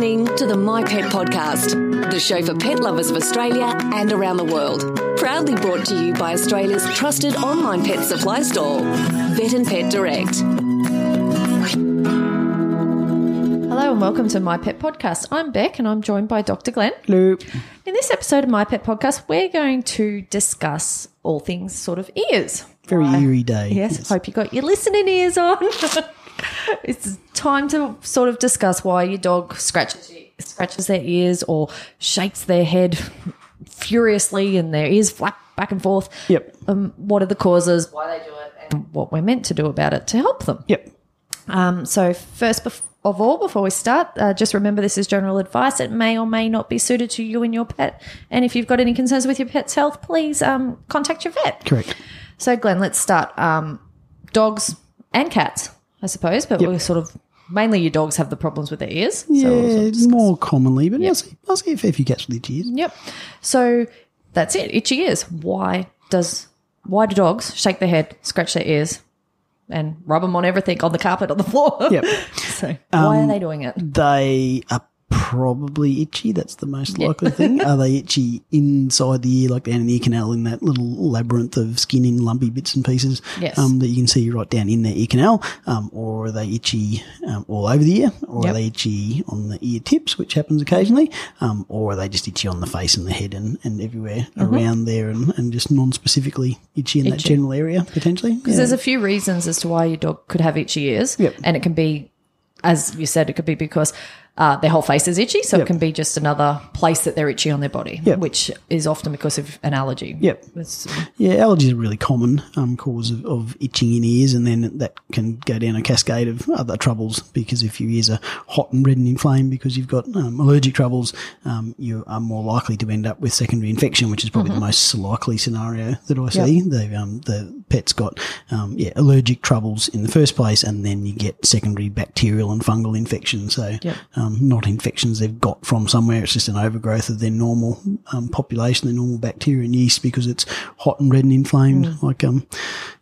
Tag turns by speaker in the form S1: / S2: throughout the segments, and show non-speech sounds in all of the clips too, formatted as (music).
S1: listening to the My Pet Podcast, the show for pet lovers of Australia and around the world. Proudly brought to you by Australia's trusted online pet supply store, Vet and Pet Direct.
S2: Hello and welcome to My Pet Podcast. I'm Bec and I'm joined by Dr. Glenn.
S3: Hello.
S2: In this episode of My Pet Podcast, we're going to discuss all things sort of ears.
S3: Very eerie day.
S2: Yes, hope you got your listening ears on. (laughs) it's time to sort of discuss why your dog scratches scratches their ears or shakes their head furiously and their ears flap back and forth.
S3: Yep.
S2: Um, what are the causes? Why they do it? And what we're meant to do about it to help them.
S3: Yep.
S2: Um, so first bef- of all, before we start, uh, just remember this is general advice. It may or may not be suited to you and your pet. And if you've got any concerns with your pet's health, please um, contact your vet.
S3: Correct.
S2: So, Glenn, let's start. Um, dogs and cats, I suppose, but we're sort of mainly your dogs have the problems with their ears.
S3: Yeah,
S2: So we'll sort of discuss-
S3: more commonly, but I'll, see, I'll see a fair few cats with itchy ears.
S2: Yep. So that's it. Itchy ears. Why does why do dogs shake their head, scratch their ears, and rub them on everything on the carpet on the floor?
S3: Yep. (laughs)
S2: so um, why are they doing it?
S3: They are probably itchy. That's the most likely thing. (laughs) Are they itchy inside the ear, like down in the ear canal, in that little labyrinth of skin in lumpy bits and pieces
S2: Yes.
S3: um, that you can see right down in the ear canal? Um, or are they itchy um, all over the ear? Or
S2: Yep.
S3: are they itchy on the ear tips, which happens occasionally? Um, or are they just itchy on the face and the head and, and everywhere around there and, and just non-specifically itchy in that
S2: Mm-hmm.
S3: General area, potentially?
S2: Because there's a few reasons as to why your dog could have itchy ears.
S3: Yep.
S2: And it can be, as you said, it could be because uh, their whole face is itchy. So it can be just another place that they're itchy on their body,
S3: Yep.
S2: which is often because of an allergy.
S3: Yep.
S2: It's-
S3: Yeah, allergies are really common um, cause of, of itching in ears, and then that can go down a cascade of other troubles because if your ears are hot and red and inflamed because you've got um, allergic troubles, um, you are more likely to end up with secondary infection, which is probably the most likely scenario that I see. They've, um, the pet's got um, yeah allergic troubles in the first place, and then you get secondary bacterial and fungal infection. So
S2: Yep.
S3: Um, not infections they've got from somewhere. It's just an overgrowth of their normal um, population, their normal bacteria and yeast because it's hot and red and inflamed.
S2: Mm.
S3: Like, um,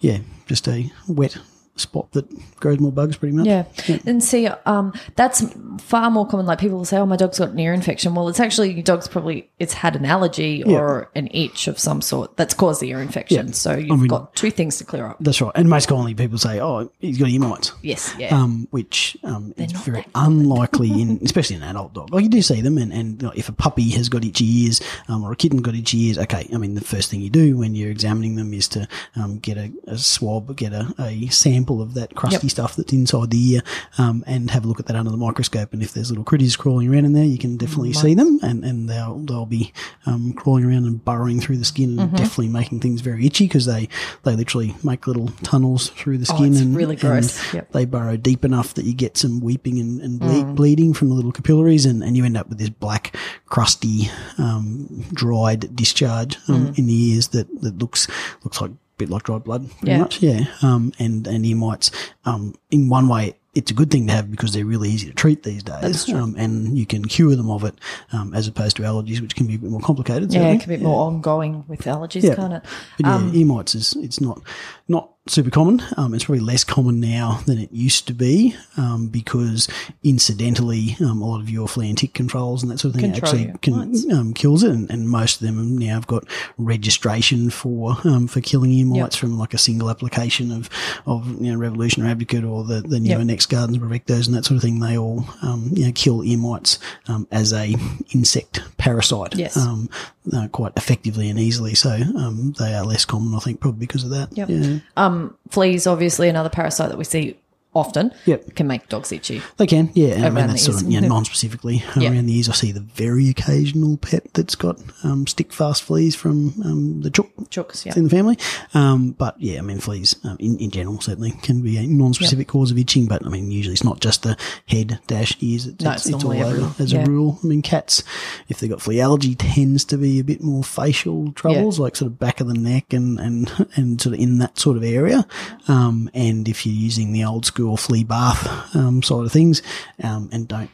S3: yeah, just a wet spot that grows more bugs pretty much.
S2: Yeah. And see, um, that's far more common. Like people will say, oh, my dog's got an ear infection. Well, it's actually your dog's probably, it's had an allergy or an itch of some sort that's caused the ear infection.
S3: Yeah.
S2: So you've
S3: mean-
S2: got two things to clear up.
S3: That's right. And most commonly people say, oh, he's got ear mites.
S2: Yes. Yeah.
S3: Um, which um, is very unlikely in, (laughs) especially an adult dog. Like you do see them, and, and you know, if a puppy has got itchy ears, um, or a kitten's got itchy ears, okay. I mean, the first thing you do when you're examining them is to um, get a, a swab, get a, a sample of that crusty
S2: Yep.
S3: stuff that's inside the ear, um, and have a look at that under the microscope. And if there's little critters crawling around in there, you can definitely see them, and, and they'll they'll be um, crawling around and burrowing through the skin,
S2: Mm-hmm.
S3: and definitely making things very itchy because they they literally make little tunnels through the skin.
S2: Oh, it's
S3: and,
S2: really
S3: and
S2: gross. Yep.
S3: they burrow deep enough that you get some weeping and, and ble-
S2: Mm.
S3: bleeding from the little capillaries, and, and you end up with this black, crusty, um, dried discharge um,
S2: Mm.
S3: in the ears that, that looks looks like bit like dried blood, pretty
S2: Yeah.
S3: much. Yeah. Um, and and ear mites, um, in one way. It's a good thing to have because they're really easy to treat these days, um, and you can cure them of it, um, as opposed to allergies, which can be a bit more complicated.
S2: yeah.
S3: certainly.
S2: It can be more ongoing with allergies,
S3: Yeah.
S2: can't it?
S3: But yeah, ear mites is it's not not super common. Um, it's probably less common now than it used to be um, because incidentally, um, a lot of your flea and tick controls and that sort of thing
S2: Control
S3: actually can, um, kills it, and, and most of them now have got registration for um, for killing ear mites from like a single application of of you know Revolution or Advocate or the the newer
S2: Yep.
S3: Next Gardens Protectors and that sort of thing. They all um, you know kill ear mites um, as a insect parasite.
S2: Yes.
S3: Uh, quite effectively and easily. So um, they are less common, I think, probably because of that.
S2: Yep.
S3: Yeah.
S2: Um, fleas, obviously, another parasite that we see often.
S3: Yep.
S2: Can make dogs itchy.
S3: They can, yeah. And I
S2: Around
S3: mean,
S2: the
S3: that's sort
S2: ears.
S3: of, you know, non-specifically
S2: Yeah.
S3: around the ears. I see the very occasional pet that's got um, stick fast fleas from um, the chook
S2: Chooks, yeah.
S3: in the family. Um, but yeah, I mean, fleas um, in, in general certainly can be a non-specific cause of itching. But I mean, usually it's not just the head dash ears. It's,
S2: No,
S3: it's,
S2: it's
S3: all over as
S2: Yeah.
S3: a rule. I mean, cats, if they've got flea allergy, tends to be a bit more facial troubles, like sort of back of the neck and and (laughs) and sort of in that sort of area. Um, and if you're using the old school flea bath um, side of things, um, and don't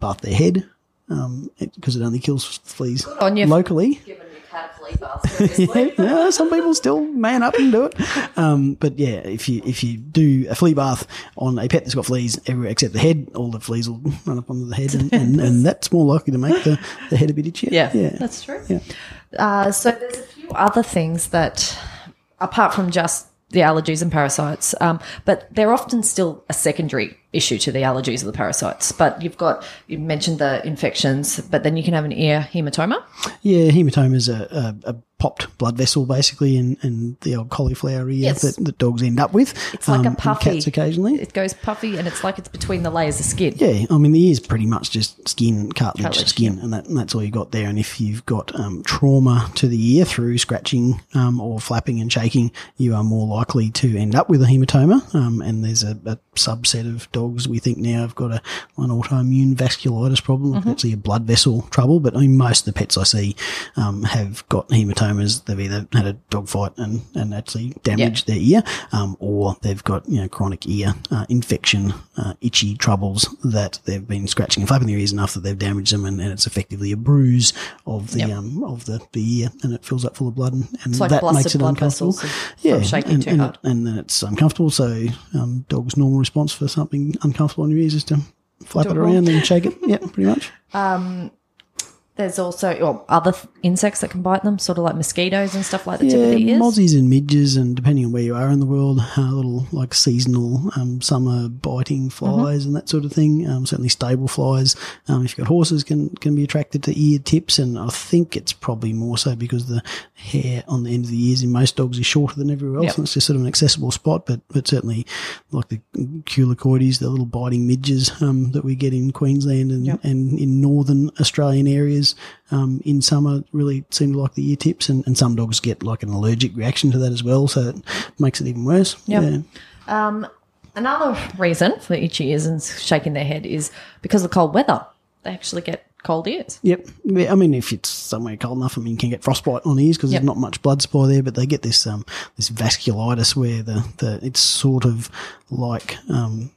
S3: bath their head. Um, because it only kills fleas locally.
S2: Given you a flea bath (laughs)
S3: yeah, some people still man up and do it. Um, but yeah, if you if you do a flea bath on a pet that's got fleas everywhere except the head, all the fleas will run up onto the head, and, and, and (laughs) that's more likely to make the, the head a bit itchy.
S2: Yeah,
S3: yeah,
S2: that's true.
S3: Yeah.
S2: Uh, so there's a few other things that, apart from just the allergies and parasites, um, but they're often still a secondary issue to the allergies or the parasites. But you've got you mentioned the infections, but then you can have an ear hematoma.
S3: Yeah, hematoma is a, a, a popped blood vessel basically in, in the old cauliflower ear
S2: Yes.
S3: that, that dogs end up with.
S2: It's like
S3: um,
S2: a puffy.
S3: Cats occasionally.
S2: It goes puffy, and it's like it's between the layers of skin.
S3: Yeah, I mean the ear's pretty much just skin, cartilage,
S2: Cartilage,
S3: skin, and, that, and that's all you got there. And if you've got um, trauma to the ear through scratching um, or flapping and shaking, you are more likely to end up with a hematoma. Um, and there's a, a subset of dogs we think now have got a an autoimmune vasculitis problem,
S2: Mm-hmm.
S3: actually a blood vessel trouble. But I mean most of the pets I see um, have got hematomas. They've either had a dog fight and, and actually damaged their ear, um, or they've got you know chronic ear uh, infection, uh, itchy troubles that they've been scratching and flapping their ears enough that they've damaged them, and, and it's effectively a bruise of the
S2: Yep.
S3: um, of the, the ear, and it fills up full of blood, and, and
S2: like
S3: that makes it uncomfortable.
S2: shaking
S3: and,
S2: too
S3: and, and then it's uncomfortable. So um, dog's normal response for something uncomfortable in your ears is to flap it around and shake it. Yeah, pretty much.
S2: Um, There's also well, other th- insects that can bite them, sort of like mosquitoes and stuff like the tip
S3: Yeah,
S2: of the ears.
S3: mozzies and midges, and depending on where you are in the world, (laughs) uh, little like seasonal um, summer biting flies and that sort of thing. Um, certainly, stable flies. Um, if you've got horses, can can be attracted to ear tips, and I think it's probably more so because the hair on the end of the ears in most dogs is shorter than everywhere else,
S2: Yep.
S3: and it's just sort of an accessible spot. But but certainly, like the culicoides, the little biting midges um, that we get in Queensland and,
S2: Yep.
S3: and in northern Australian areas um, in summer really seem to like the ear tips, and, and some dogs get like an allergic reaction to that as well, so it makes it even worse.
S2: Yep.
S3: Yeah.
S2: Um, another reason for itchy ears and shaking their head is because of the cold weather. They actually get cold ears.
S3: Yep. I mean, if it's somewhere cold enough, I mean, you can get frostbite on ears because
S2: Yep.
S3: there's not much blood supply there, but they get this um this vasculitis where the, the it's sort of like um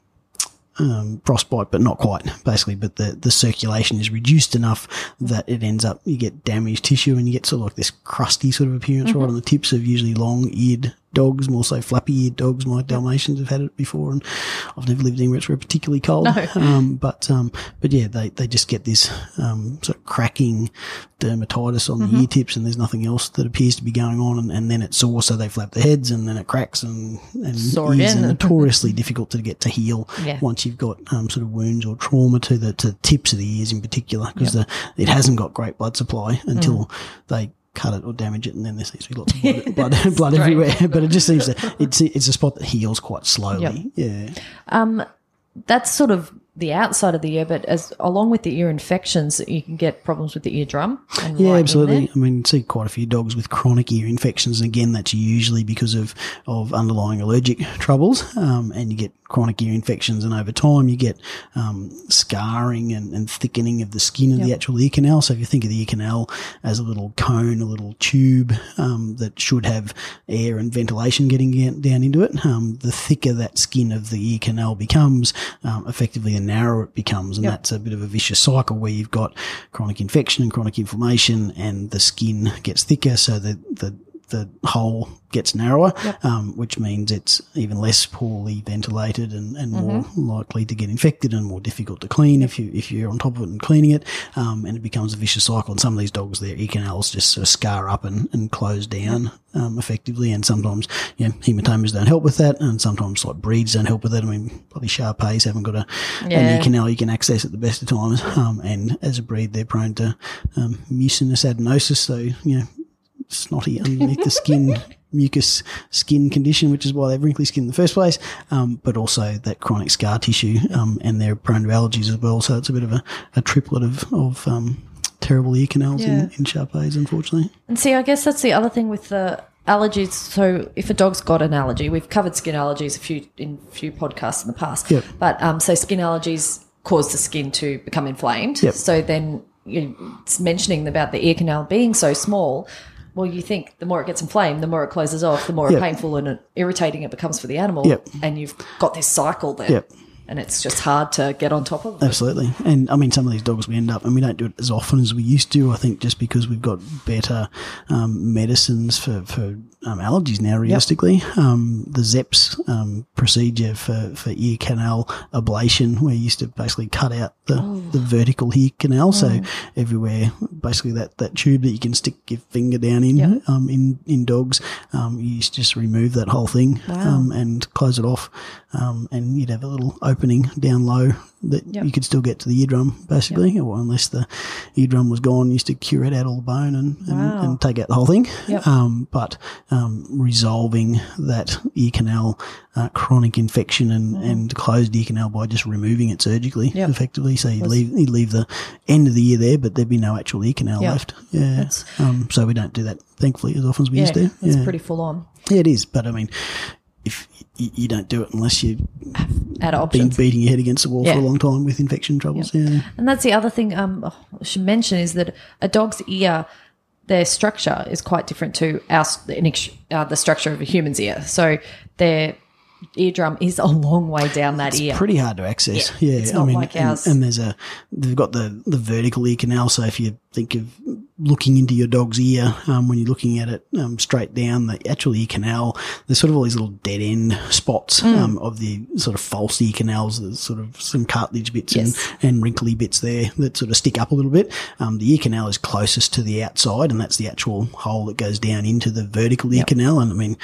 S3: um, frostbite, but not quite, basically. But the, the circulation is reduced enough that it ends up, you get damaged tissue and you get sort of like this crusty sort of appearance right on the tips of usually long eared dogs, more so flappy eared dogs. My Dalmatians have had it before and I've never lived anywhere it's where it's particularly cold.
S2: No.
S3: Um, but, um, but yeah, they, they just get this, um, sort of cracking dermatitis on
S2: Mm-hmm.
S3: the ear tips and there's nothing else that appears to be going on. And, and then it's sore, so they flap their heads and then it cracks and, and ears are notoriously (laughs) difficult to get to heal
S2: Yeah.
S3: once you've got um, sort of wounds or trauma to the to the tips of the ears in particular, because the it hasn't got great blood supply until
S2: Mm.
S3: they cut it or damage it, and then there seems to be lots of blood, (laughs) blood, blood everywhere. (laughs) But it just seems that it's it's a spot that heals quite slowly. Yeah,
S2: Um, that's sort of the outside of the ear, but as along with the ear infections, you can get problems with the eardrum. And
S3: yeah, absolutely. I mean, see quite a few dogs with chronic ear infections, again, that's usually because of of underlying allergic troubles, um, and you get chronic ear infections, and over time you get um, scarring and, and thickening of the skin of the actual ear canal. So if you think of the ear canal as a little cone, a little tube um, that should have air and ventilation getting down- down into it, um, the thicker that skin of the ear canal becomes, um, effectively narrower it becomes, and
S2: Yep.
S3: that's a bit of a vicious cycle where you've got chronic infection and chronic inflammation, and the skin gets thicker, so the the the hole gets narrower, um, which means it's even less poorly ventilated and, and more likely to get infected and more difficult to clean if you if you're on top of it and cleaning it. Um, and it becomes a vicious cycle. And some of these dogs, their ear canals just sort of scar up and, and close down um, effectively. And sometimes you know, hematomas don't help with that, and sometimes like breeds don't help with that. I mean, bloody Shar-Peis haven't got a an ear canal you can access at the best of times. Um, and as a breed, they're prone to um, mucinous adenosis. So you know snotty underneath the skin, (laughs) mucus skin condition, which is why they have wrinkly skin in the first place. Um, but also that chronic scar tissue, um, and they're prone to allergies as well. So it's a bit of a, a triplet of, of, um, terrible ear canals
S2: Yeah.
S3: in, in Shar-Peis, unfortunately.
S2: And see, I guess that's the other thing with the allergies. So if a dog's got an allergy, we've covered skin allergies a few in a few podcasts in the past.
S3: Yep.
S2: But um, so skin allergies cause the skin to become inflamed.
S3: Yep.
S2: So then you it's mentioning about the ear canal being so small. Well, you think the more it gets inflamed, the more it closes off, the more
S3: Yep.
S2: painful and irritating it becomes for the animal.
S3: Yep.
S2: And you've got this cycle then.
S3: Yep.
S2: And it's just hard to get on top of. It.
S3: Absolutely. And I mean, some of these dogs we end up, and we don't do it as often as we used to, I think, just because we've got better um, medicines for, for um, allergies now, realistically. Um, the Zepp's um, procedure for, for ear canal ablation, where you used to basically cut out the, the vertical ear canal. So everywhere, basically that, that tube that you can stick your finger down in,
S2: Yep.
S3: um, in, in dogs, um, you used to just remove that whole thing um, and close it off. Um, and you'd have a little opening down low that
S2: Yep.
S3: you could still get to the eardrum, basically, or unless the eardrum was gone, you used to curate out all the bone and, and,
S2: Wow.
S3: and take out the whole thing.
S2: Yep.
S3: Um, but um, resolving that ear canal uh, chronic infection and, and closed ear canal by just removing it surgically.
S2: Yep.
S3: effectively. So you'd leave, you'd leave the end of the ear there, but there'd be no actual ear canal
S2: Yep.
S3: left. Yeah. Um, so we don't do that, thankfully, as often as we
S2: Yeah,
S3: used to.
S2: it's
S3: yeah.
S2: pretty full on.
S3: yeah, it is. But I mean, if you, you don't do it unless you've
S2: Out of
S3: been beating your head against the wall
S2: Yeah.
S3: for a long time with infection troubles. Yeah.
S2: And that's the other thing um, I should mention is that a dog's ear, their structure is quite different to our uh, the structure of a human's ear. So their eardrum is a long way down that ear.
S3: pretty hard to access.
S2: Yeah,
S3: Yeah,
S2: it's
S3: I
S2: not
S3: mean,
S2: like
S3: and,
S2: ours.
S3: and there's a they've got the the vertical ear canal. So if you think of looking into your dog's ear um, when you're looking at it um, straight down the actual ear canal, there's sort of all these little dead end spots
S2: Mm.
S3: um, of the sort of false ear canals. There's sort of some cartilage bits
S2: Yes.
S3: and, and wrinkly bits there that sort of stick up a little bit. Um, the ear canal is closest to the outside, and that's the actual hole that goes down into the vertical ear
S2: Yep.
S3: canal. And I mean,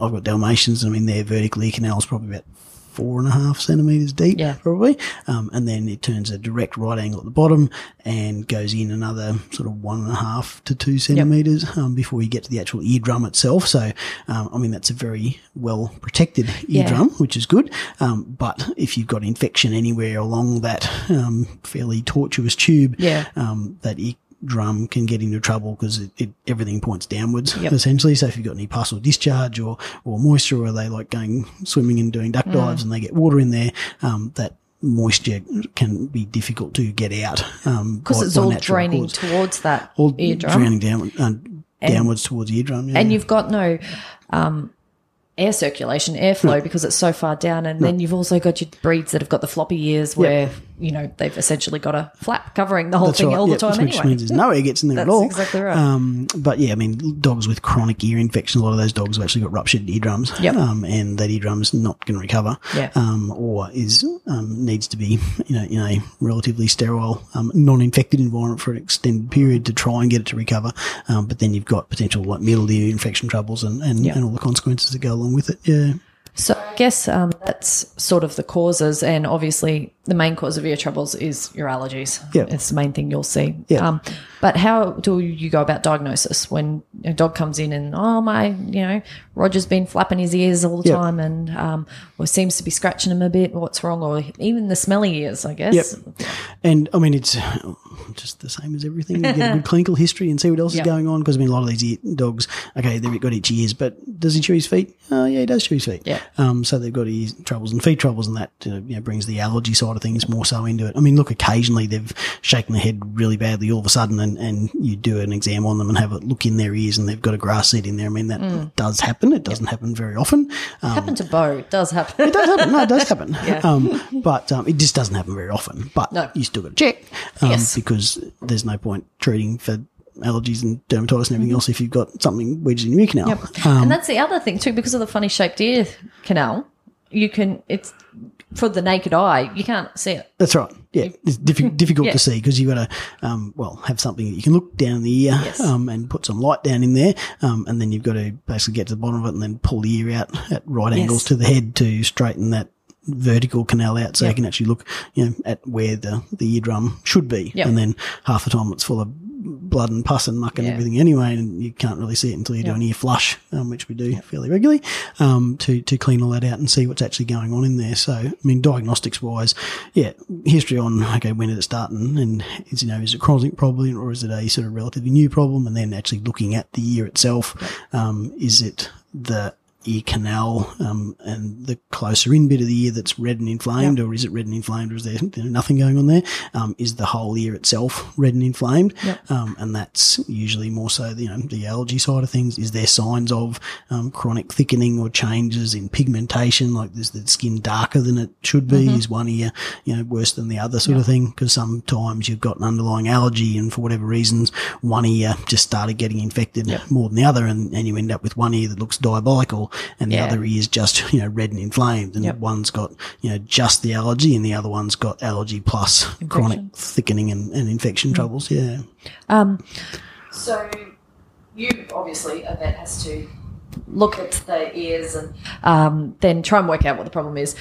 S3: I've got Dalmatians, and I mean their vertical ear canal is probably about four and a half centimeters deep,
S2: Yeah.
S3: probably. Um, and then it turns a direct right angle at the bottom and goes in another sort of one and a half to two centimeters um, before you get to the actual eardrum itself. So, um, I mean, that's a very well protected
S2: Yeah.
S3: eardrum, which is good. Um, but if you've got infection anywhere along that um, fairly tortuous tube,
S2: Yeah.
S3: um, that drum can get into trouble because it, it, everything points downwards
S2: Yep.
S3: essentially. So if you've got any pus or discharge or, or moisture, or they like going swimming and doing
S2: Mm.
S3: duck dives and they get water in there, um, that moisture can be difficult to get out. Um,
S2: because
S3: by-
S2: it's all draining
S3: cause.
S2: towards that
S3: all
S2: eardrum.
S3: drowning down, uh, downwards towards the eardrum. Yeah.
S2: and you've got no um, air circulation, airflow because it's so far down. And then you've also got your breeds that have got the floppy ears where, you know, they've essentially got a flap covering the whole
S3: That's
S2: thing
S3: right,
S2: all
S3: yep,
S2: the time
S3: which
S2: anyway.
S3: means there's no air gets in there
S2: That's
S3: at all.
S2: exactly right.
S3: Um, but yeah, I mean, dogs with chronic ear infection, a lot of those dogs have actually got ruptured eardrums.
S2: Yep.
S3: Um, and that eardrum's not going to recover.
S2: Yeah.
S3: Um, or is, um, needs to be, you know, in a relatively sterile, um, non-infected environment for an extended period to try and get it to recover. Um, but then you've got potential like middle ear infection troubles and, and,
S2: Yeah.
S3: and all the consequences that go along with it. Yeah.
S2: So guess um, that's sort of the causes, and obviously the main cause of ear troubles is your allergies.
S3: Yep.
S2: it's the main thing you'll see.
S3: Yep.
S2: Um, but how do you go about diagnosis when a dog comes in and oh my, you know, Roger's been flapping his ears all the
S3: Yep.
S2: time, and um, or seems to be scratching him a bit. What's wrong? Or even the smelly ears, I guess.
S3: Yep. And I mean, it's (laughs) just the same as everything. You get a good (laughs) clinical history and see what else
S2: Yep.
S3: is going on. Because I mean, a lot of these dogs, okay, they've got itchy ears, but does he chew his feet? Oh, yeah, he does chew his feet.
S2: Yeah.
S3: Um, so they've got ear troubles and feet troubles, and that you know, brings the allergy side of things more so into it. I mean, look, occasionally they've shaken their head really badly all of a sudden, and, and you do an exam on them and have a look in their ears, and they've got a grass seed in there. I mean, that
S2: Mm.
S3: does happen. It doesn't happen very often. Um,
S2: Happened to Bo. It does happen.
S3: it does happen. No, it does happen. (laughs) (laughs) Um, but um, it just doesn't happen very often. But
S2: No.
S3: you still got to check um,
S2: Yes.
S3: because there's no point treating for allergies and dermatitis and everything else if you've got something wedged in your ear canal.
S2: Yep.
S3: Um,
S2: and that's the other thing too, because of the funny shaped ear canal. You can it's for the naked eye, you can't see it.
S3: That's right. Yeah, it's diffi- (laughs) difficult
S2: Yeah.
S3: to see because you've got to, um, well, have something that you can look down the ear
S2: Yes.
S3: um, and put some light down in there, um, and then you've got to basically get to the bottom of it and then pull the ear out at right angles
S2: Yes.
S3: to the head to straighten that vertical canal out so you can actually look, you know, at where the, the eardrum should be.
S2: Yep.
S3: And then half the time it's full of blood and pus and muck and
S2: Yeah.
S3: everything anyway, and you can't really see it until you do an ear flush, um, which we do fairly regularly, um, to, to clean all that out and see what's actually going on in there. So, I mean, diagnostics wise, yeah, history on, okay, when did it start and, and is, you know, is it chronic problem or is it a sort of relatively new problem? And then actually looking at the ear itself, um, is it the ear canal, um, and the closer in bit of the ear that's red and inflamed, or is it red and inflamed, or is there, there nothing going on there? Um, is the whole ear itself red and inflamed?
S2: Yep.
S3: Um, and that's usually more so, the, you know, the allergy side of things. Is there signs of um, chronic thickening or changes in pigmentation, like is the skin darker than it should be? Is one ear, you know, worse than the other sort of thing? Because sometimes you've got an underlying allergy, and for whatever reasons, one ear just started getting infected more than the other, and, and you end up with one ear that looks diabolical, and the
S2: Yeah.
S3: other ear is just (laughs) you know red and inflamed, and
S2: Yep.
S3: one's got you know just the allergy, and the other one's got allergy plus chronic thickening and, and infection troubles. Yeah.
S2: So you obviously a vet has to look at the ears and um, then try and work out what the problem is.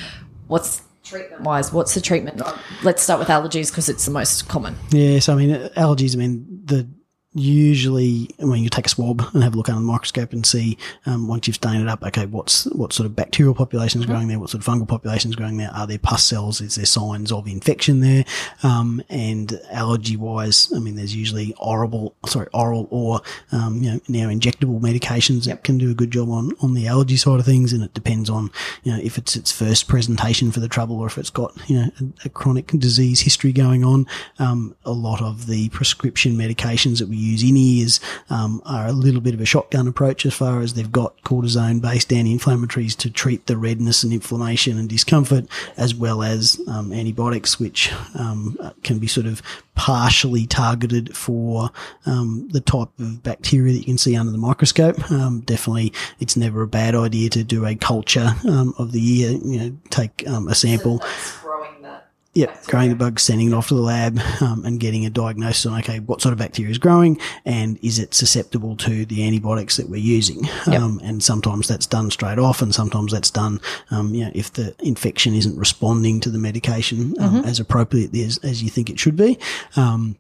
S2: What's treatment wise? What's the treatment? Let's start with allergies because it's the most common.
S3: Yeah, so I mean, allergies. I mean, the usually when you take a swab and have a look under the microscope and see um, once you've stained it up, okay, what's what sort of bacterial populations growing there, what sort of fungal populations growing there? Are there pus cells? Is there signs of infection there? Um, and allergy wise, I mean, there's usually oral, sorry, oral or um, you know now injectable medications that can do a good job on on the allergy side of things, and it depends on you know if it's its first presentation for the trouble or if it's got you know a, a chronic disease history going on. Um, a lot of the prescription medications that we use in ears um, are a little bit of a shotgun approach as far as they've got cortisone based anti-inflammatories to treat the redness and inflammation and discomfort, as well as um, antibiotics, which um, can be sort of partially targeted for um, the type of bacteria that you can see under the microscope. Um, definitely, it's never a bad idea to do a culture of the ear. You know, take a sample. Yep, growing the bug, sending it off to the lab, um, and getting a diagnosis on okay, what sort of bacteria is growing, and is it susceptible to the antibiotics that we're using? Um, and sometimes that's done straight off, and sometimes that's done, um, you know, if the infection isn't responding to the medication um, as appropriately as, as you think it should be. Um,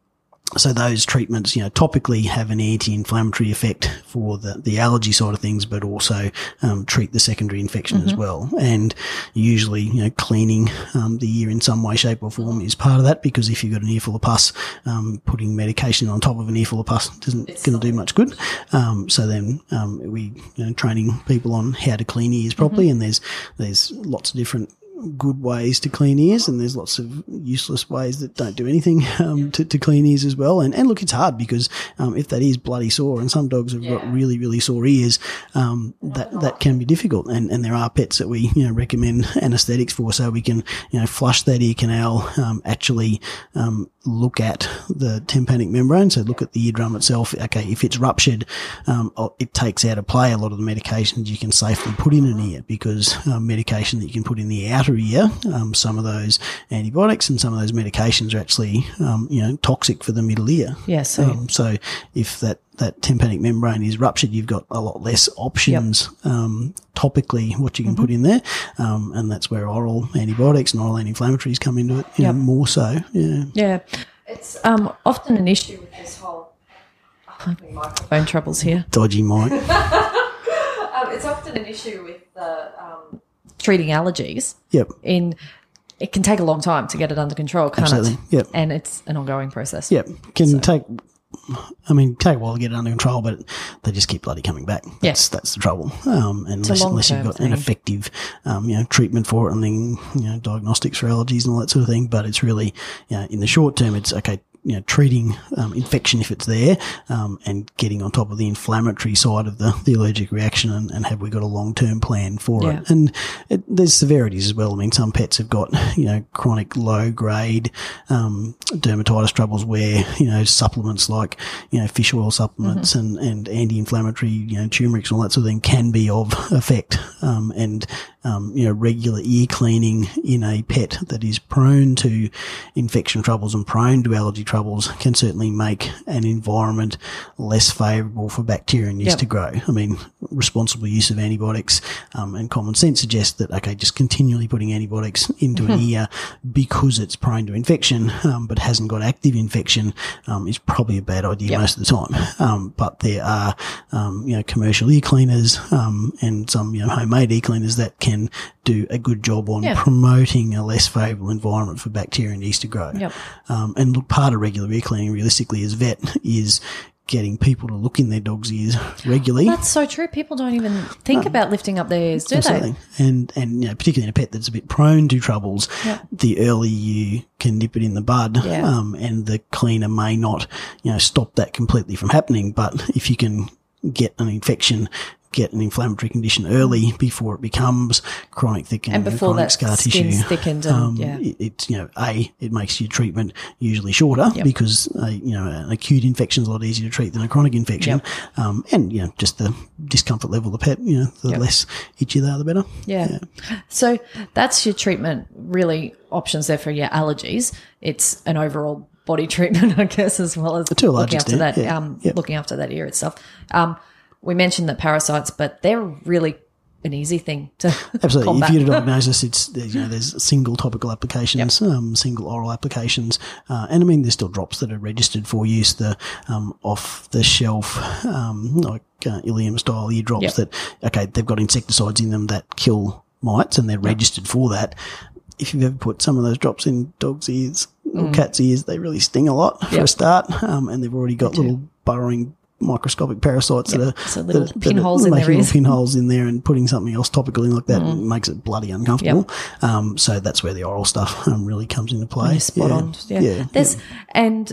S3: so those treatments, you know, topically have an anti-inflammatory effect for the, the allergy side of things, but also um, treat the secondary infection as well. And usually, you know, cleaning um, the ear in some way, shape, or form is part of that because if you've got an earful of pus, um, putting medication on top of an earful of pus isn't going to do much good. Um, so then um, we, you know, training people on how to clean ears properly, and there's there's lots of different good ways to clean ears and there's lots of useless ways that don't do anything (laughs) um, to, to clean ears as well. And, and look it's hard because um, if that is bloody sore and some dogs have got really really sore ears um, that that can be difficult. And, and there are pets that we you know recommend (laughs) anesthetics for so we can you know flush that ear canal um, actually um, look at the tympanic membrane. So look at the eardrum itself. Okay if it's ruptured um, oh, it takes out of play. A lot of the medications you can safely put in an ear because medication that you can put in the outer ear, um, some of those antibiotics and some of those medications are actually, um, you know, toxic for the middle ear.
S2: Yeah, so-
S3: um, so if that that tympanic membrane is ruptured, you've got a lot less options um, topically what you can put in there, um, and that's where oral antibiotics and oral anti-inflammatories come into it. You
S2: Yep.
S3: know, more so. Yeah.
S2: Yeah, it's um, often an issue with this whole I'm microphone troubles here.
S3: Dodgy mic. (laughs)
S2: Um, it's often an issue with the treating allergies.
S3: yep.
S2: In it can take a long time to get it under control, can't
S3: Absolutely,
S2: it?
S3: yep.
S2: And it's an ongoing process.
S3: Yep. Can take. I mean, take a while to get it under control, but they just keep bloody coming back. That's that's the trouble. Um, and unless, unless you've got an effective, um, you know, treatment for it, and then you know, diagnostics for allergies and all that sort of thing. But it's really, you know, in the short term, it's okay. You know, treating um, infection if it's there, um, and getting on top of the inflammatory side of the, the allergic reaction, and, and have we got a long term plan for
S2: Yeah.
S3: it? And it, there's severities as well. I mean, some pets have got you know chronic low grade um, dermatitis troubles where you know supplements like you know fish oil supplements and and anti inflammatory you know turmerics and all that sort of thing can be of effect. Um, and um, you know regular ear cleaning in a pet that is prone to infection troubles and prone to allergy troubles can certainly make an environment less favourable for bacteria and yeast
S2: Yep.
S3: to grow. I mean, responsible use of antibiotics um, and common sense suggests that okay, just continually putting antibiotics into an ear because it's prone to infection, um, but hasn't got active infection, um, is probably a bad idea most of the time. Um, but there are um, you know commercial ear cleaners um, and some you know homemade ear cleaners that can do a good job on
S2: Yeah.
S3: promoting a less favourable environment for bacteria and yeast to grow.
S2: Yep.
S3: Um, and look, part of regular ear cleaning, realistically, as vet, is getting people to look in their dog's ears regularly.
S2: That's so true. People don't even think about lifting up their ears, do
S3: Absolutely. And, and, you know, particularly in a pet that's a bit prone to troubles,
S2: Yeah.
S3: the earlier you can nip it in the bud,
S2: Yeah.
S3: um, and the cleaner may not, you know, stop that completely from happening. But if you can get an infection, get an inflammatory condition early before it becomes chronic thickening
S2: And before
S3: chronic
S2: that
S3: scar
S2: skin's
S3: tissue.
S2: thickened and-
S3: um,
S2: yeah.
S3: it, it's, you know, A, it makes your treatment usually shorter
S2: Yep.
S3: because, uh, you know, an acute infection is a lot easier to treat than a chronic infection. Um, and, you know, just the discomfort level of the pet, you know, the
S2: Yep.
S3: less itchy they are, the better.
S2: Yeah. So that's your treatment, really options there for your allergies. It's an overall body (laughs) treatment, I guess, as well as
S3: To
S2: looking after that,
S3: yeah.
S2: um,
S3: Yep.
S2: looking after that ear itself. Um, we mentioned that parasites, but they're really an easy thing to (laughs)
S3: Absolutely.
S2: combat.
S3: If you a diagnosis, it's there's, you know there's single topical applications, um, single oral applications, uh, and I mean there's still drops that are registered for use. The um, off the shelf um, like uh, Ilium style ear drops
S2: Yep.
S3: that okay they've got insecticides in them that kill mites and they're registered for that. If you've ever put some of those drops in dogs' ears or cats' ears, they really sting a lot for
S2: Mm. Yep.
S3: a start, um, and they've already got little burrowing microscopic parasites that are
S2: So little
S3: that are- that are
S2: pinholes in
S3: making pinholes in there and putting something else topical in like that
S2: Mm.
S3: makes it bloody uncomfortable. Um, so that's where the oral stuff (laughs) um, really comes into play.
S2: Spot
S3: yeah.
S2: on. Yeah.
S3: yeah.
S2: There's and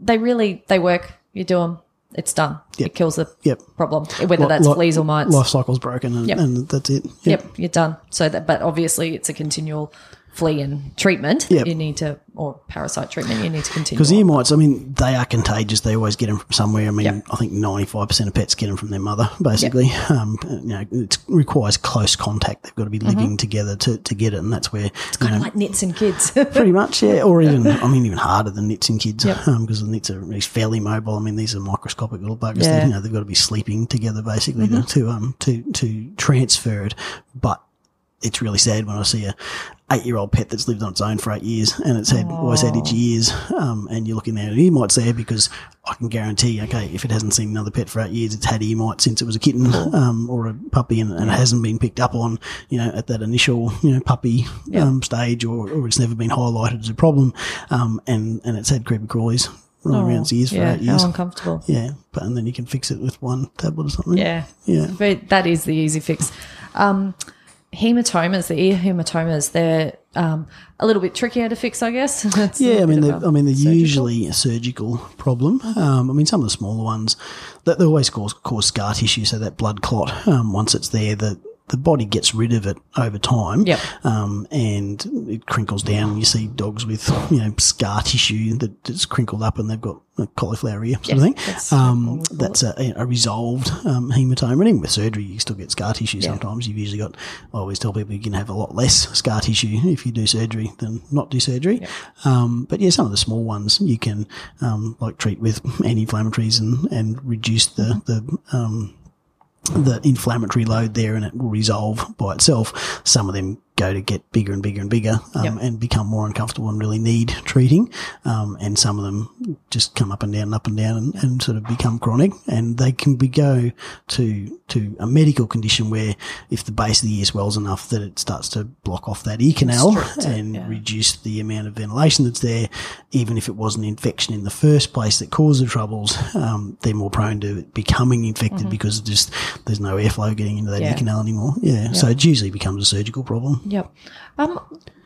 S2: they really they work. You do them, it's done.
S3: Yep.
S2: It kills the
S3: Yep.
S2: problem, whether that's
S3: li-
S2: fleas or mites.
S3: Life cycle's broken and,
S2: Yep.
S3: and that's it.
S2: Yep, you're done. So that, but obviously it's a continual flea and treatment.
S3: Yep.
S2: You need to, or parasite treatment. You need to continue.
S3: Because ear mites, I mean, they are contagious. They always get them from somewhere. I mean,
S2: Yep.
S3: I think 95% of pets get them from their mother, basically. Um, you know, it requires close contact. They've got to be living
S2: Mm-hmm.
S3: together to, to get it. And that's where, It's
S2: kind
S3: know,
S2: of like nits and kids. (laughs)
S3: Pretty much, yeah. Or even, I mean, even harder than nits and kids
S2: Yep.
S3: because the nits are fairly mobile. I mean, these are microscopic little buggers.
S2: Yeah.
S3: You know, they've got to be sleeping together basically to, to um to to transfer it. But it's really sad when I see a eight year old pet that's lived on its own for eight years and it's had always had itchy ears. Um, and you're looking at an ear mites there because I can guarantee, okay, if it hasn't seen another pet for eight years, it's had ear mites since it was a kitten um, or a puppy and, and it hasn't been picked up on, you know, at that initial, you know, puppy um, stage or, or it's never been highlighted as a problem. Um, and, and it's had creepy crawlies running around its ears for
S2: Oh, yeah,
S3: eight years.
S2: how uncomfortable.
S3: Yeah, but and then you can fix it with one tablet or something.
S2: Yeah,
S3: Yeah.
S2: But that is the easy fix. Um, hematomas, the ear hematomas, they're um, a little bit trickier to fix, I guess. (laughs)
S3: Yeah, I mean, they're,
S2: of
S3: mean, they're
S2: surgical-
S3: usually a surgical problem. Um, I mean, some of the smaller ones, that they always cause cause scar tissue, so that blood clot. Um, once it's there, the the body gets rid of it over time.
S2: Yep.
S3: Um, and it crinkles down. You see dogs with you know scar tissue that, that's crinkled up, and they've got a cauliflower ear sort of thing.
S2: that's
S3: um, that's a, a resolved um, hematoma. And even with surgery, you still get scar tissue. Sometimes you've usually got. I always tell people you can have a lot less scar tissue if you do surgery than not do surgery. Um, but yeah, some of the small ones you can um, like treat with anti-inflammatories and and reduce the the um, the inflammatory load there and it will resolve by itself. Some of them go to get bigger and bigger and bigger um,
S2: Yep.
S3: and become more uncomfortable and really need treating. Um, and some of them just come up and down and up and down and, and sort of become chronic. And they can be go to to a medical condition where if the base of the ear swells enough that it starts to block off that ear canal
S2: Constrict it,
S3: and
S2: yeah.
S3: reduce the amount of ventilation that's there, even if it was an infection in the first place that caused the troubles, um, they're more prone to becoming infected because just there's no airflow getting into that
S2: Mm-hmm. Yeah.
S3: ear canal anymore. Yeah. So it usually becomes a surgical problem.
S2: Yep. Um,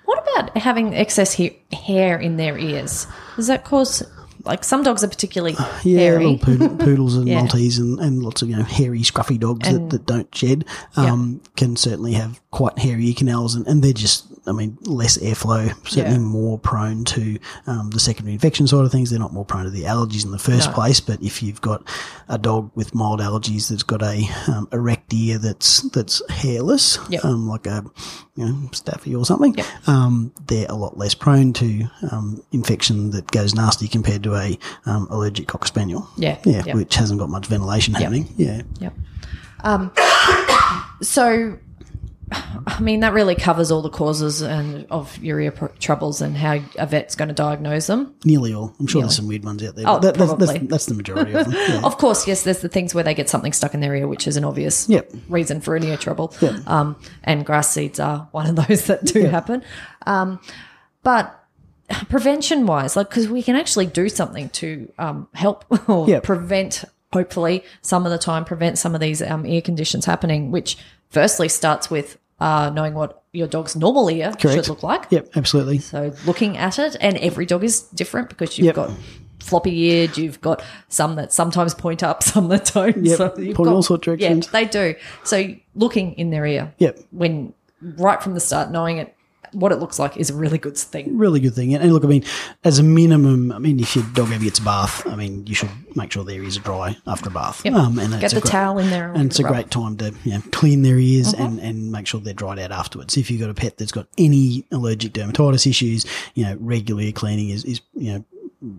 S2: what about having excess he- hair in their ears? Does that cause, like, some dogs are particularly (sighs)
S3: Yeah,
S2: hairy.
S3: poodle, (laughs) poodles and
S2: Yeah.
S3: Maltese and, and lots of you know hairy, scruffy dogs that, that don't shed um, can certainly have quite hairy ear canals, and, and they're just, I mean, less airflow, certainly
S2: Yeah.
S3: more prone to um, the secondary infection side of things. They're not more prone to the allergies in the first
S2: No.
S3: place, but if you've got a dog with mild allergies that's got a um, erect ear that's that's hairless,
S2: Yep.
S3: um, like a you know staffy or something, um, they're a lot less prone to um, infection that goes nasty compared to a um, allergic cocker spaniel.
S2: Yeah,
S3: yeah,
S2: yep.
S3: which hasn't got much ventilation happening. Yeah,
S2: Yep. Um, (coughs) so, I mean, that really covers all the causes and of your ear pro- troubles and how a vet's going to diagnose them.
S3: nearly all. I'm sure there's some weird ones out there.
S2: Oh,
S3: that, that's, that's, that's the majority of them. (laughs) Yeah.
S2: Of course, yes, there's the things where they get something stuck in their ear, which is an obvious
S3: Yep.
S2: reason for an ear trouble. Um, and grass seeds are one of those that do happen. Um, but prevention wise, like because we can actually do something to um, help (laughs) or
S3: Yep.
S2: prevent, hopefully, some of the time prevent some of these um, ear conditions happening. Which firstly starts with uh, knowing what your dog's normal ear
S3: Correct.
S2: should look like.
S3: Yep, absolutely.
S2: So looking at it, and every dog is different because you've
S3: Yep.
S2: got floppy eared, you've got some that sometimes point up, (laughs) some that don't.
S3: Yep,
S2: So you've
S3: point
S2: got-
S3: all sorts of directions.
S2: Yeah, they do. So looking in their ear,
S3: Yep.
S2: when right from the start, knowing it, what it looks like is a really good thing.
S3: really good thing. And look, I mean, as a minimum, I mean, if your dog ever gets a bath, I mean, you should make sure their ears are dry after a bath.
S2: Yep.
S3: Um, and
S2: Get the
S3: great-
S2: towel in there,
S3: And it's a
S2: rub.
S3: great time to you know, clean their ears
S2: Mm-hmm.
S3: and, and make sure they're dried out afterwards. If you've got a pet that's got any allergic dermatitis issues, you know, regular cleaning is, is you know,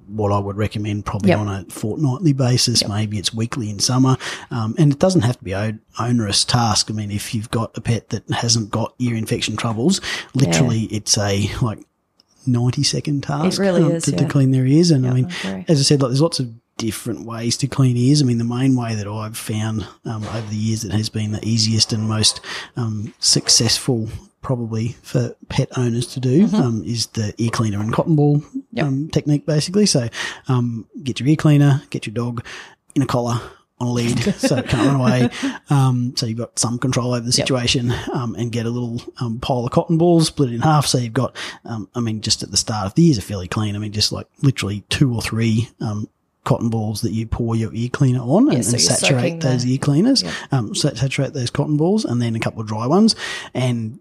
S3: what I would recommend probably
S2: Yep.
S3: on a fortnightly basis. Maybe it's weekly in summer. Um, and it doesn't have to be a onerous task. I mean, if you've got a pet that hasn't got ear infection troubles, literally it's a like 90 second task
S2: really
S3: um,
S2: is,
S3: to, to clean their ears. And I mean,
S2: I
S3: as I said, like there's lots of different ways to clean ears. I mean, the main way that I've found um, over the years that has been the easiest and most um, successful probably for pet owners to do
S2: Mm-hmm.
S3: um, is the ear cleaner and cotton ball
S2: Yep.
S3: um, technique basically. So um, get your ear cleaner, get your dog in a collar on a lead (laughs) so it can't run away. Um, so you've got some control over the
S2: Yep.
S3: situation um, and get a little um, pile of cotton balls, split it in half. So you've got, um, I mean, just at the start of the ears are fairly clean. I mean, just like literally two or three um, cotton balls that you pour your ear cleaner on and,
S2: so
S3: and
S2: you're
S3: saturate those
S2: the-
S3: ear cleaners, um, saturate those cotton balls and then a couple of dry ones and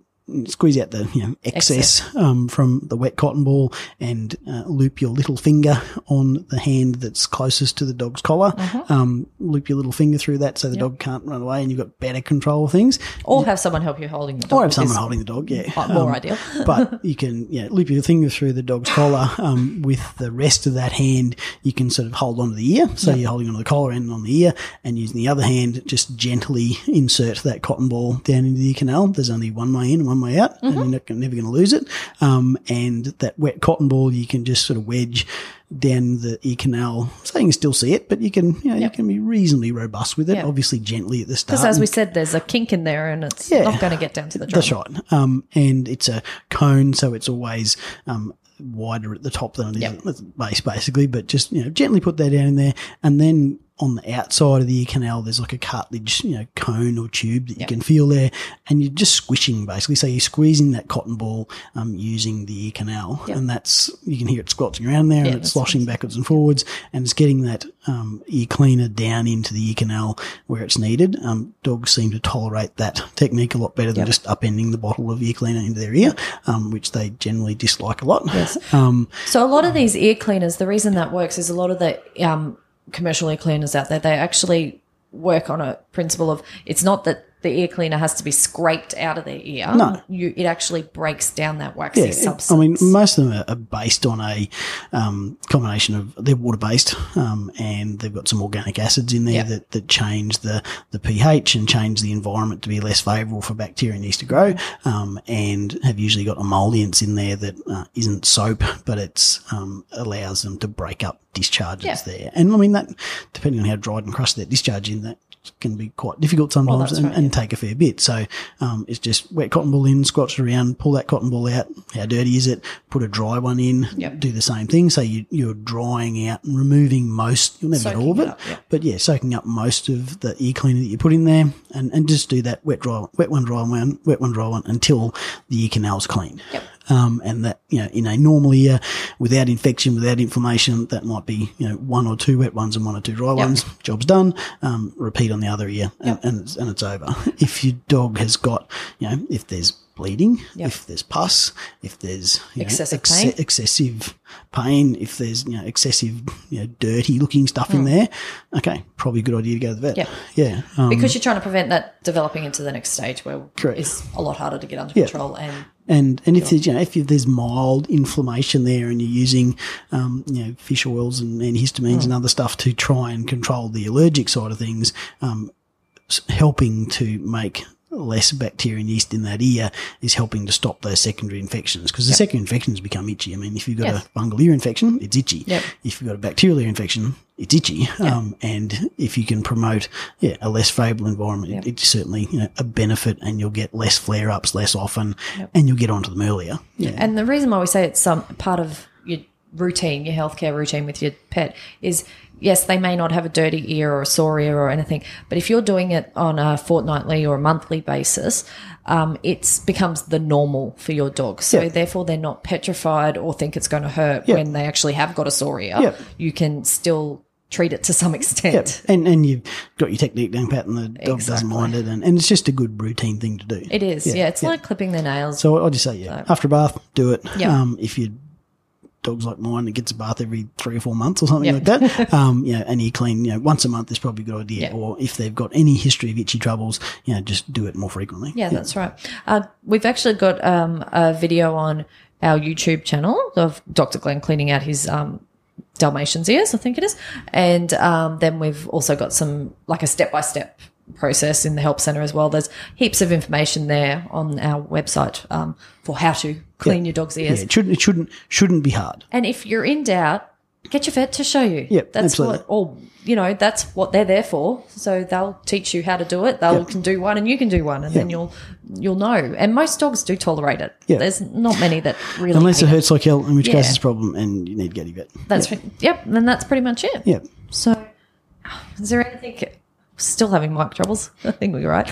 S3: squeeze out the you know excess, Um, from the wet cotton ball and uh, loop your little finger on the hand that's closest to the dog's collar.
S2: Mm-hmm.
S3: Um, loop your little finger through that so the dog can't run away and you've got better control of things.
S2: Or have someone help you holding the dog.
S3: Or have someone holding the dog, yeah.
S2: more
S3: Um,
S2: ideal. (laughs)
S3: but (laughs) you can yeah, loop your finger through the dog's collar um, with the rest of that hand. You can sort of hold onto the ear, so you're holding onto the collar and on the ear, and using the other hand just gently insert that cotton ball down into the ear canal. There's only one way in and one way out, and you're not, never going to lose it. Um, and that wet cotton ball you can just sort of wedge down the ear canal, so you can still see it, but you can you know you can be reasonably robust with it.
S2: Yeah.
S3: Obviously, gently at the start.
S2: Because as we said, there's a kink in there and it's
S3: Yeah.
S2: not going to get down to the drum.
S3: that's right. Um, and it's a cone, so it's always um, wider at the top than it is
S2: Yep.
S3: at the base, basically. But just you know, gently put that down in there, and then on the outside of the ear canal, there's like a cartilage, you know, cone or tube that you
S2: Yep.
S3: can feel there, and you're just squishing basically. So you're squeezing that cotton ball um, using the ear canal,
S2: Yep.
S3: and that's you can hear it squelching around there,
S2: Yeah,
S3: and it's sloshing backwards and forwards, and it's getting that um, ear cleaner down into the ear canal where it's needed. Um, dogs seem to tolerate that technique a lot better than
S2: Yep.
S3: just upending the bottle of ear cleaner into their ear, um, which they generally dislike a lot.
S2: Yes. (laughs)
S3: Um,
S2: So a lot of these ear cleaners, the reason that works is a lot of the um, commercial ear cleaners out there, they actually work on a principle of it's not that the ear cleaner has to be scraped out of their ear.
S3: No.
S2: You, it actually breaks down that waxy
S3: yeah, it-
S2: substance.
S3: I mean, most of them are, based on a um, combination of they're water based, um, and they've got some organic acids in there
S2: Yeah.
S3: that, that change the, the pH and change the environment to be less favourable for bacteria and yeast to grow, um, and have usually got emollients in there that uh, isn't soap, but it's um, allows them to break up discharges
S2: Yeah.
S3: there. And I mean that, depending on how dried and crusty that discharge in, that can be quite difficult sometimes
S2: that's
S3: and,
S2: right,
S3: and
S2: yeah.
S3: take a fair bit. So um, it's just wet cotton ball in, squelch it around, pull that cotton ball out. How dirty is it? Put a dry one in.
S2: Yep.
S3: Do the same thing. So you, you're drying out and removing most. You'll never get all of it,
S2: it up, yeah.
S3: but yeah, soaking up most of the ear cleaner that you put in there, and, and just do that wet dry, wet one dry one, wet one dry one until the ear canal's clean.
S2: Yep.
S3: Um, and that, you know, in a normal year without infection, without inflammation, that might be, you know, one or two wet ones and one or two dry ones. Job's done. Um, repeat on the other ear and, and, it's, and it's over. (laughs) If your dog has got, you know, if there's bleeding,
S2: Yep.
S3: if there's pus, if there's you know,
S2: Excessive pain.
S3: excessive pain, if there's, you know, excessive, you know, dirty looking stuff
S2: Hmm.
S3: in there, okay, probably a good idea to go to the vet.
S2: Yeah.
S3: Yeah. Um,
S2: because you're trying to prevent that developing into the next stage where
S3: Correct.
S2: it's a lot harder to get under
S3: Yeah.
S2: control and
S3: And and if there's you know if you, there's mild inflammation there and you're using um, you know fish oils and, and histamines and other stuff to try and control the allergic side of things, um, helping to make less bacteria and yeast in that ear is helping to stop those secondary infections because the secondary infections become itchy. I mean, if you've got
S2: Yes.
S3: a fungal ear infection, it's itchy.
S2: Yep.
S3: If you've got a bacterial ear infection, it's itchy. Um, and if you can promote yeah a less favourable environment, it, it's certainly you know, a benefit, and you'll get less flare ups less often, and you'll get onto them earlier. Yeah.
S2: And the reason why we say it's some part of routine, your healthcare routine with your pet is yes, they may not have a dirty ear or a sore ear or anything, but if you're doing it on a fortnightly or a monthly basis, um, it becomes the normal for your dog. So
S3: Yeah.
S2: therefore, they're not petrified or think it's going to hurt
S3: Yeah.
S2: when they actually have got a sore ear.
S3: Yeah.
S2: You can still treat it to some extent.
S3: And and you've got your technique down pat and the dog doesn't mind it and, and it's just a good routine thing to do.
S2: It is. Yeah, it's like clipping their nails.
S3: So I'll just say, yeah, after a bath, do it.
S2: Yeah.
S3: Um, if your dog's like mine, that gets a bath every three or four months or something
S2: Yeah.
S3: like that. (laughs) um, you know, and you clean, you know, once a month is probably a good idea.
S2: Yeah.
S3: Or if they've got any history of itchy troubles, you know, just do it more frequently.
S2: Yeah, that's right. Uh, we've actually got um, a video on our YouTube channel of Dr. Glenn cleaning out his um, Dalmatian's ears, I think it is. And um, then we've also got some, like a step by step process in the help center as well. There's heaps of information there on our website um, for how to clean your dog's
S3: Yeah,
S2: ears.
S3: it shouldn't, it shouldn't, shouldn't be hard.
S2: And if you're in doubt, get your vet to show you.
S3: Yep,
S2: that's
S3: absolutely.
S2: what, or you know, that's what they're there for. So they'll teach you how to do it. They'll
S3: Yep.
S2: can do one, and you can do one, and then you'll you'll know. And most dogs do tolerate it.
S3: Yeah.
S2: There's not many that really.
S3: Unless it hurts like hell, in which
S2: Yeah.
S3: case it's a problem and you need to get your vet.
S2: That's yep. yep. And that's pretty much it.
S3: Yep.
S2: So, is there anything? Still having mic troubles. (laughs) I think we're right.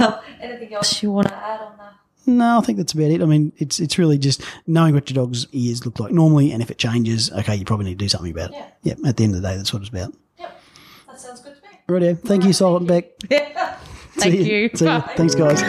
S2: Um, anything else you want to add on that?
S3: No, I think that's about it. I mean, it's it's really just knowing what your dog's ears look like normally, and if it changes, okay, you probably need to do something about it.
S2: Yeah.
S3: At the end of the day, that's what it's about.
S2: Yep. That sounds good to me.
S3: Righto. Thank you, Silent Bec.
S2: Yeah.
S3: Thank
S2: you. (laughs)
S3: See you. Thanks, guys.